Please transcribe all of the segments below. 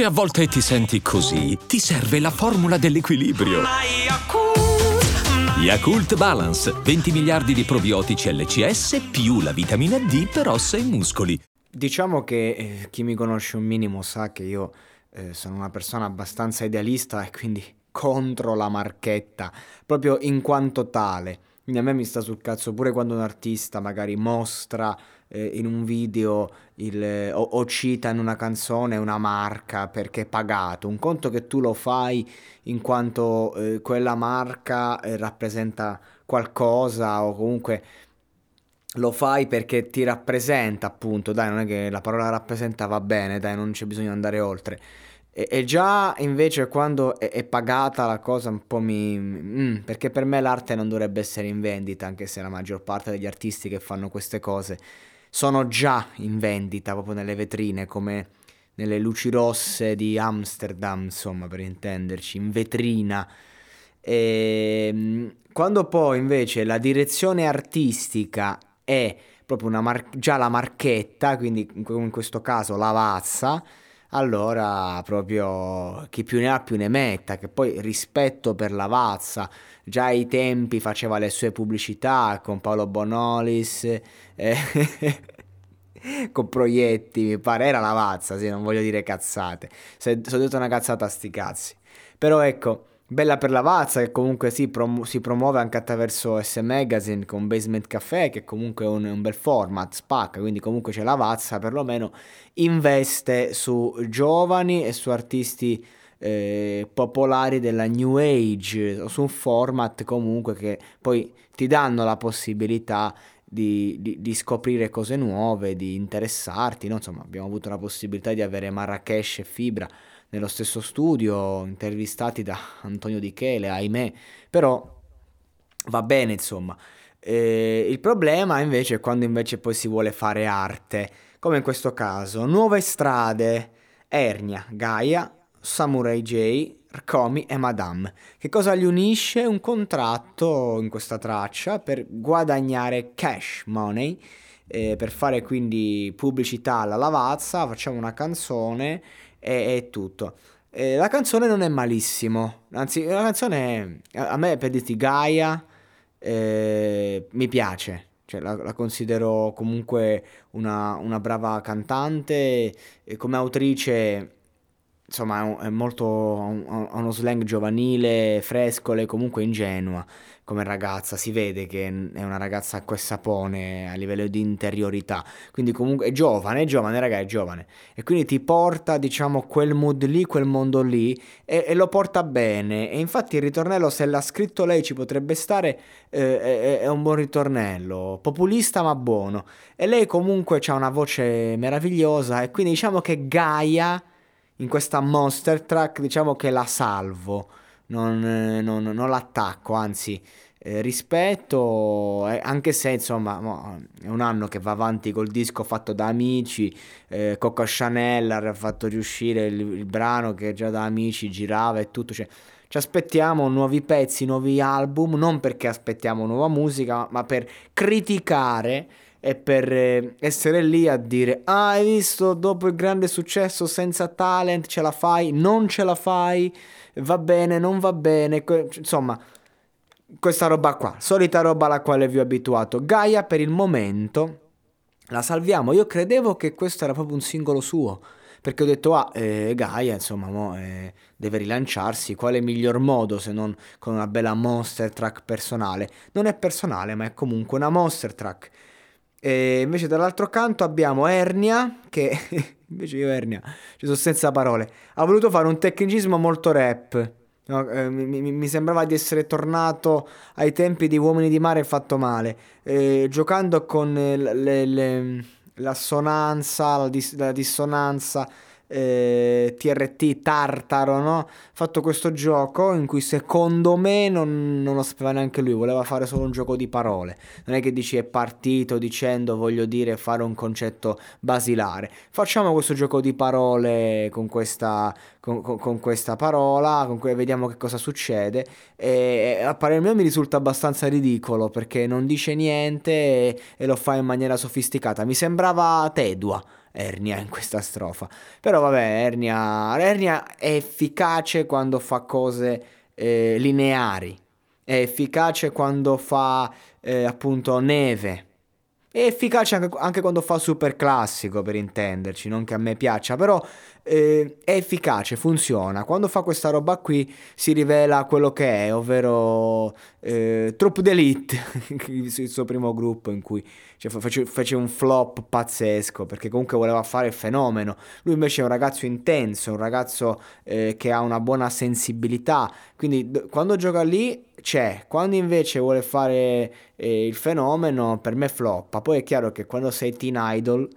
Se a volte ti senti così, ti serve la formula dell'equilibrio. Yakult Balance, 20 miliardi di probiotici LCS più la vitamina D per ossa e muscoli. Diciamo che eh, chi mi conosce un minimo sa che io eh, sono una persona abbastanza idealista e quindi contro la marchetta, proprio in quanto tale. Quindi a me mi sta sul cazzo pure quando un artista magari mostra eh, in un video il, o, o, cita in una canzone una marca perché è pagato. Un conto che tu lo fai in quanto eh, quella marca eh, rappresenta qualcosa o comunque lo fai perché ti rappresenta appunto, dai non è che la parola rappresenta va bene, dai non c'è bisogno di andare oltre. E, e già invece quando è, è, pagata la cosa un po' mi... Mm, perché per me l'arte non dovrebbe essere in vendita, anche se la maggior parte degli artisti che fanno queste cose sono già in vendita proprio nelle vetrine come nelle luci rosse di Amsterdam, insomma, per intenderci, in vetrina. E ehm, quando poi invece la direzione artistica è proprio mar- già la marchetta, quindi in questo caso la vazza, allora proprio chi più ne ha più ne metta, che poi rispetto per la Vazza, già ai tempi faceva le sue pubblicità con Paolo Bonolis, eh, con proietti, mi pare, era la Vazza, sì, non voglio dire cazzate, sono detto una cazzata sti cazzi, però ecco, Bella per la Vazza che comunque si, prom- si, promuove anche attraverso S Magazine con Basement Café che comunque è un, un, bel format, spacca, quindi comunque c'è la Vazza perlomeno investe su giovani e su artisti eh, popolari della New Age, su un format comunque che poi ti danno la possibilità di, di, di, scoprire cose nuove, di interessarti, no? insomma abbiamo avuto la possibilità di avere Marrakesh e Fibra nello stesso studio, intervistati da Antonio Di Chele, ahimè, però va bene insomma. Eh, il problema invece è quando invece poi si vuole fare arte, come in questo caso, nuove strade, Ernia, Gaia, Samurai J, Rkomi e Madame. Che cosa li unisce? Un contratto in questa traccia per guadagnare cash money, eh, per fare quindi pubblicità alla lavazza, facciamo una canzone e, e tutto. E la canzone non è malissimo, anzi la canzone a me per dirti Gaia eh, mi piace, cioè, la, la, considero comunque una, una brava cantante e come autrice insomma è molto ha uno slang giovanile, frescole, comunque ingenua come ragazza, si vede che è una ragazza acqua e sapone a livello di interiorità, quindi comunque è giovane, è giovane, raga, è giovane, e quindi ti porta, diciamo, quel mood lì, quel mondo lì, e, e lo porta bene, e infatti il ritornello, se l'ha scritto lei, ci potrebbe stare, eh, è, è, un buon ritornello, populista ma buono, e lei comunque ha una voce meravigliosa, e quindi diciamo che Gaia, in questa monster track, diciamo che la salvo, non, non, non l'attacco, anzi eh, rispetto, eh, anche se insomma è un anno che va avanti col disco fatto da amici, eh, Coco Chanel ha fatto riuscire il, il, brano che già da amici girava e tutto, cioè, ci aspettiamo nuovi pezzi, nuovi album, non perché aspettiamo nuova musica, ma per criticare e per eh, essere lì a dire ah hai visto dopo il grande successo senza talent ce la fai, non ce la fai va bene, non va bene, insomma, questa roba qua, solita roba alla quale vi ho abituato. Gaia per il momento la salviamo. Io credevo che questo era proprio un singolo suo, perché ho detto, ah, eh, Gaia, insomma, mo, eh, deve rilanciarsi, quale miglior modo se non con una bella monster track personale? Non è personale, ma è comunque una monster track. E invece dall'altro canto abbiamo Ernia, che invece io Ernia, ci sono senza parole, ha voluto fare un tecnicismo molto rap. No, eh, mi, mi, sembrava di essere tornato ai tempi di Uomini di Mare fatto male, eh, giocando con le, le, l'assonanza, la, dis, la dissonanza eh, TRT Tartaro, no? fatto questo gioco in cui secondo me non, non, lo sapeva neanche lui, voleva fare solo un gioco di parole. Non è che dici è partito dicendo voglio dire fare un concetto basilare. Facciamo questo gioco di parole con questa, con, con, con questa parola, con cui vediamo che cosa succede. E a parer mio mi risulta abbastanza ridicolo perché non dice niente e, e lo fa in maniera sofisticata. Mi sembrava tedua Ernia in questa strofa. Però vabbè, Ernia, Ernia è efficace quando fa cose eh, lineari, è efficace quando fa eh, appunto neve. È efficace anche, anche, quando fa super classico, per intenderci, non che a me piaccia, però eh, è efficace, funziona. Quando fa questa roba qui si rivela quello che è, ovvero eh, Troupe d'Elite, il suo primo gruppo in cui cioè, fece, fece, un flop pazzesco, perché comunque voleva fare il fenomeno. Lui invece è un ragazzo intenso, un ragazzo eh, che ha una buona sensibilità, quindi d- quando gioca lì c'è, quando invece vuole fare eh, il fenomeno per me floppa. Poi è chiaro che quando sei teen idol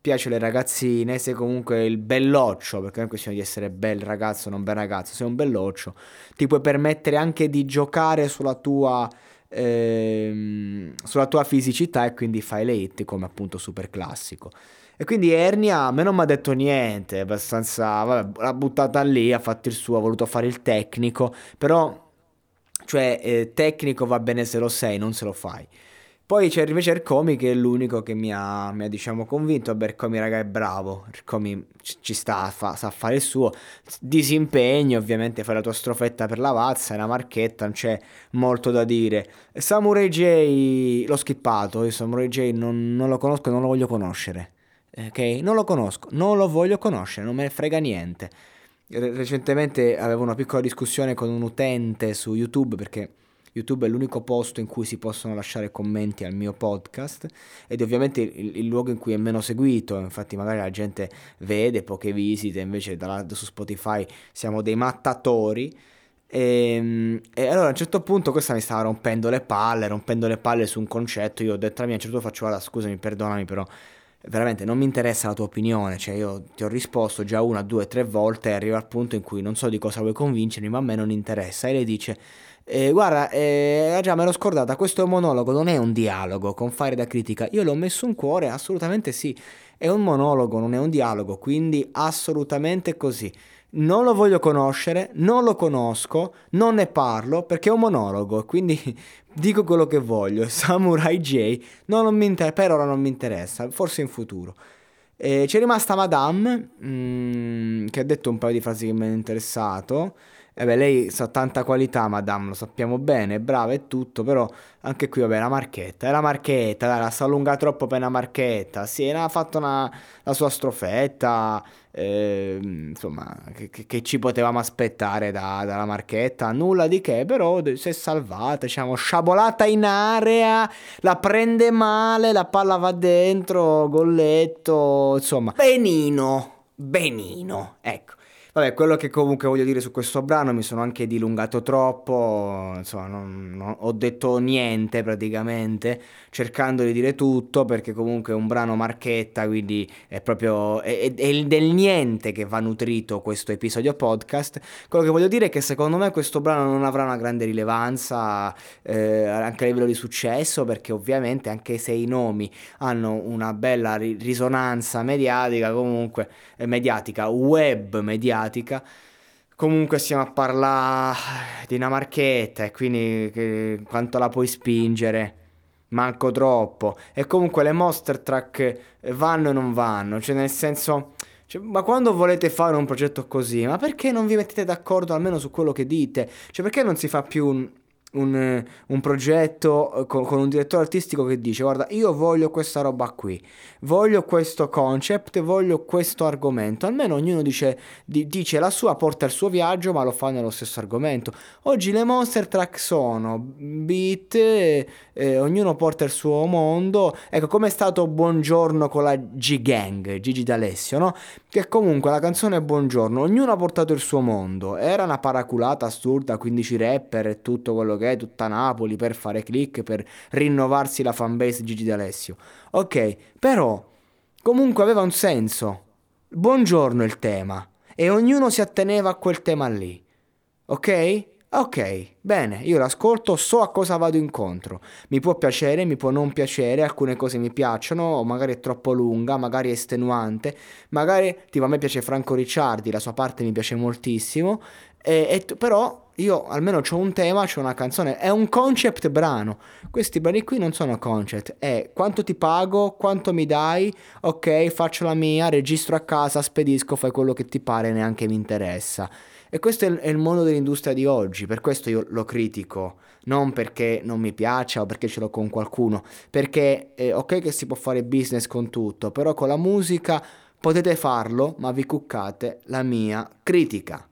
piace le ragazzine, sei comunque il belloccio, perché non è questione di essere bel ragazzo o non bel ragazzo, sei un belloccio, ti puoi permettere anche di giocare sulla tua, ehm, sulla tua fisicità e quindi fai le hit come appunto super classico. E quindi Ernia a me non mi ha detto niente, abbastanza, vabbè, l'ha buttata lì, ha fatto il suo, ha voluto fare il tecnico, però, cioè, eh, tecnico va bene se lo sei, non se lo fai. Poi c'è invece Ercomi che è l'unico che mi ha, mi ha diciamo, convinto. Vabbè, Ercomi, raga, è bravo. Ercomi ci sta, fa, sa fare il suo. Disimpegno, ovviamente, fai la tua strofetta per la vazza, è una marchetta, non c'è molto da dire. Samurai J l'ho skippato. Io Samurai J non, non lo conosco e non lo voglio conoscere. Ok? Non lo conosco, non lo voglio conoscere, non me ne frega niente. Recentemente avevo una piccola discussione con un utente su YouTube perché YouTube è l'unico posto in cui si possono lasciare commenti al mio podcast ed è ovviamente il, il, luogo in cui è meno seguito, infatti magari la gente vede poche visite, invece da, su Spotify siamo dei mattatori. E, ehm, e, allora a un certo punto questa mi stava rompendo le palle, rompendo le palle su un concetto, io ho detto a me a un certo punto faccio guarda scusami, perdonami però veramente non mi interessa la tua opinione, cioè io ti ho risposto già una, due, tre volte e arriva al punto in cui non so di cosa vuoi convincermi, ma a me non interessa. E lei dice, eh, guarda, eh, già me l'ho scordata, questo monologo non è un dialogo con fare da critica, io l'ho messo in cuore, assolutamente sì, è un monologo, non è un dialogo, quindi assolutamente così. Non lo voglio conoscere, non lo conosco, non ne parlo perché è un monologo, quindi dico quello che voglio. Samurai J mi inter- per ora non mi interessa, forse in futuro. E c'è rimasta Madame, mm, che ha detto un paio di frasi che mi hanno interessato. E beh, lei ha tanta qualità, Madame, lo sappiamo bene, è brava e tutto, però anche qui, vabbè, la marchetta, è la marchetta, dai, la sta allunga troppo per una marchetta, sì, ha fatto una, la sua strofetta, eh, insomma, che, che, ci potevamo aspettare da, dalla marchetta, nulla di che, però si è salvata, diciamo, sciabolata in area, la prende male, la palla va dentro, golletto, insomma, benino, benino, ecco. Vabbè, quello che comunque voglio dire su questo brano, mi sono anche dilungato troppo, insomma, non, non, ho detto niente praticamente, cercando di dire tutto, perché comunque è un brano marchetta, quindi è proprio è, è del niente che va nutrito questo episodio podcast. Quello che voglio dire è che secondo me questo brano non avrà una grande rilevanza eh, anche a livello di successo, perché ovviamente anche se i nomi hanno una bella risonanza mediatica, comunque eh, mediatica, web mediatica, mediatica. Comunque stiamo a parlare di una marchetta e quindi che, quanto la puoi spingere. Manco troppo. E comunque le monster track vanno e non vanno. Cioè, nel senso. Cioè, ma quando volete fare un progetto così, ma perché non vi mettete d'accordo almeno su quello che dite? Cioè, perché non si fa più un, un, un progetto eh, con, con, un direttore artistico che dice guarda io voglio questa roba qui voglio questo concept voglio questo argomento. Almeno ognuno dice, di, dice la sua porta il suo viaggio ma lo fa nello stesso argomento. Oggi le monster track sono beat eh, eh, ognuno porta il suo mondo. Ecco come è stato Buongiorno con la G-Gang Gigi D'Alessio no? che comunque la canzone è Buongiorno ognuno ha portato il suo mondo. Era una paraculata assurda 15 rapper e tutto quello che che è tutta Napoli per fare click, per rinnovarsi la fanbase Gigi D'Alessio. Ok, però comunque aveva un senso. Buongiorno il tema e ognuno si atteneva a quel tema lì. Ok? Ok, bene, io l'ascolto, so a cosa vado incontro. Mi può piacere, mi può non piacere, alcune cose mi piacciono, magari è troppo lunga, magari è estenuante, magari tipo a me piace Franco Ricciardi, la sua parte mi piace moltissimo, E, e, però io almeno ho un tema, ho una canzone, è un concept brano. Questi brani qui non sono concept, è quanto ti pago, quanto mi dai, ok, faccio la mia, registro a casa, spedisco, fai quello che ti pare, neanche mi interessa. E questo è il mondo dell'industria di oggi, per questo io lo critico, non perché non mi piaccia o perché ce l'ho con qualcuno, perché è ok che si può fare business con tutto, però con la musica potete farlo, ma vi cuccate la mia critica.